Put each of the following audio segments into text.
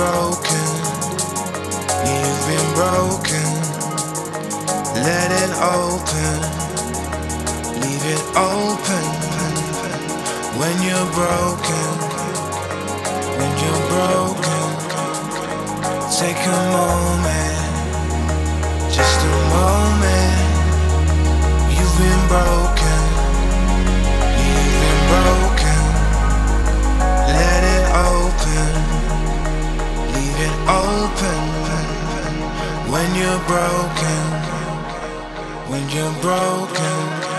broken. You've been broken. Let it open. Leave it open. When you're broken. When you're broken. Take a moment. Just a moment. You've been broken. Open. When you're broken, when you're broken.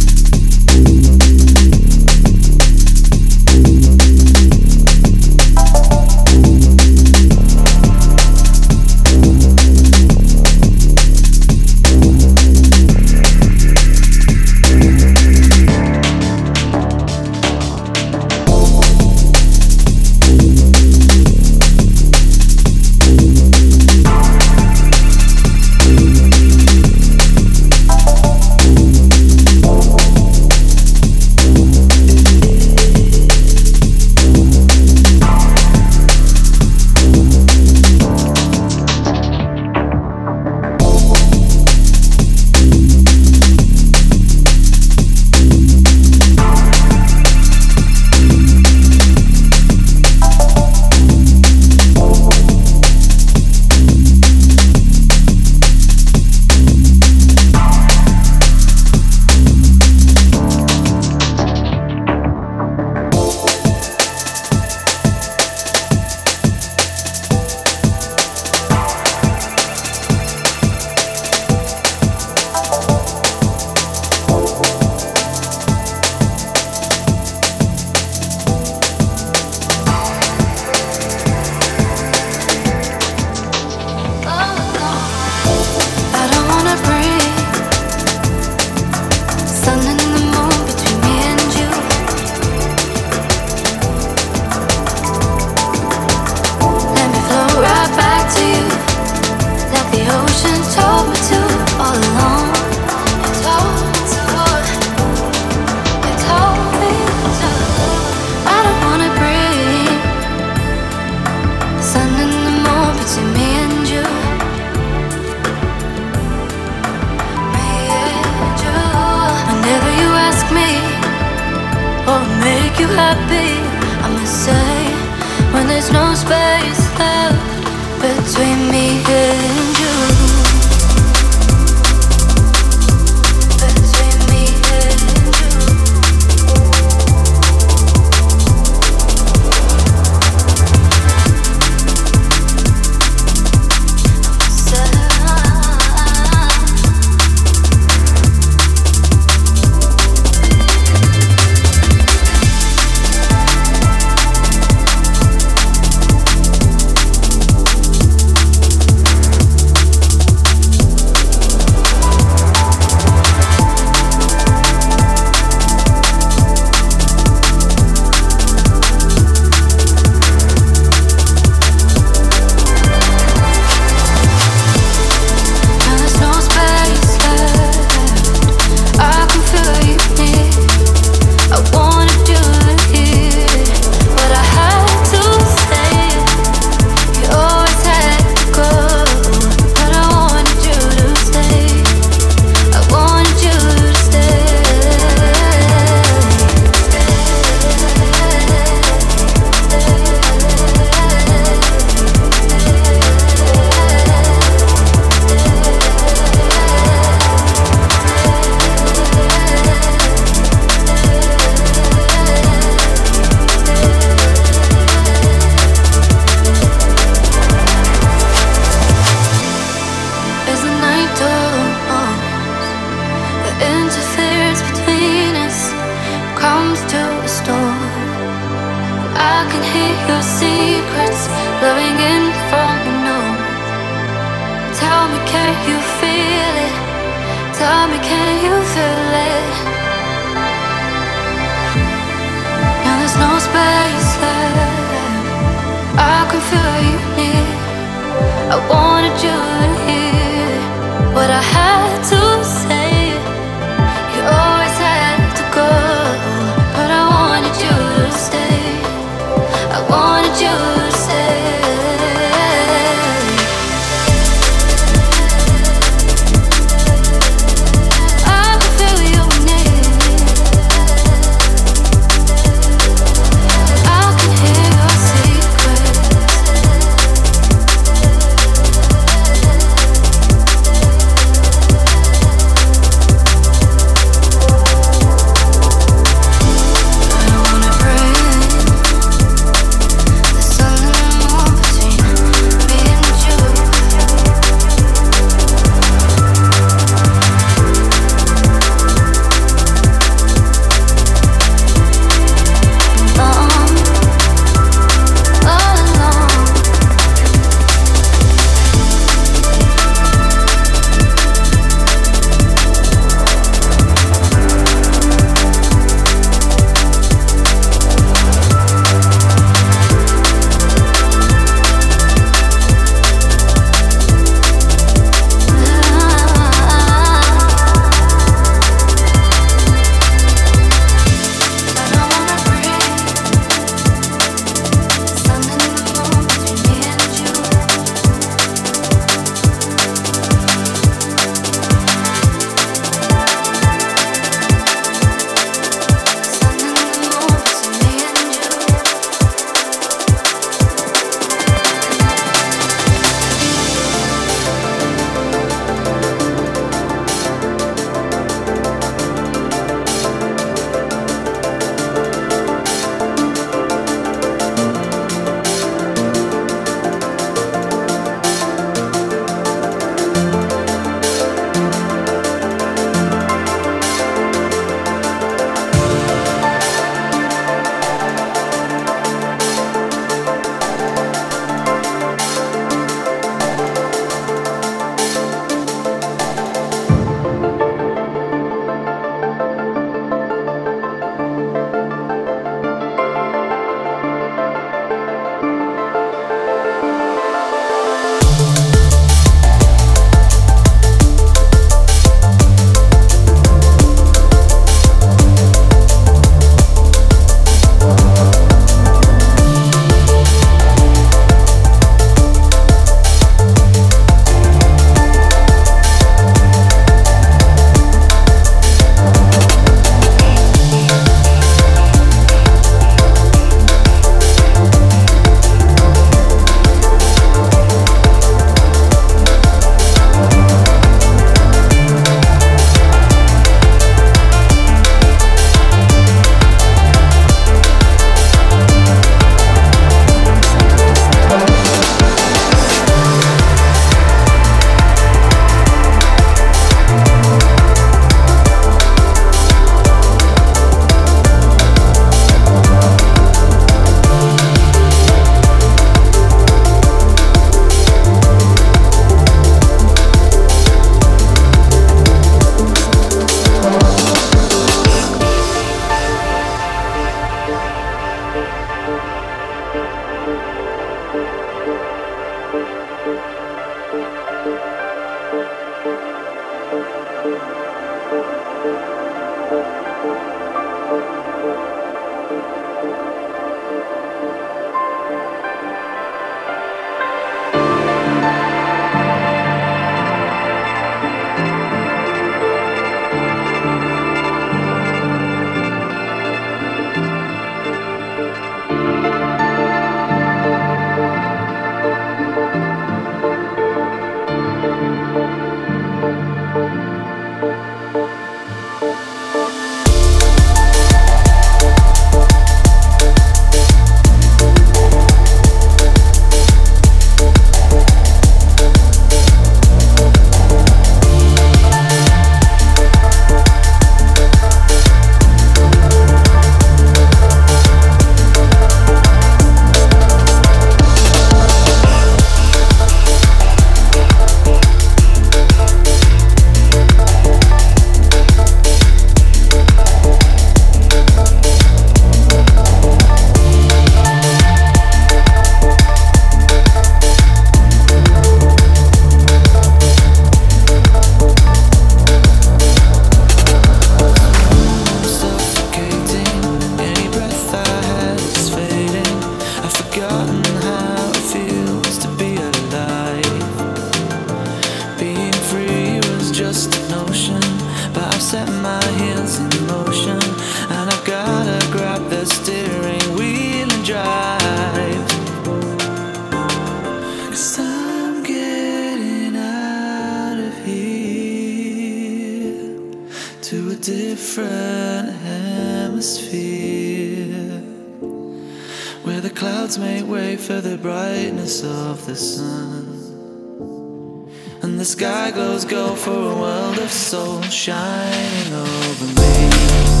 Of soul shining over me.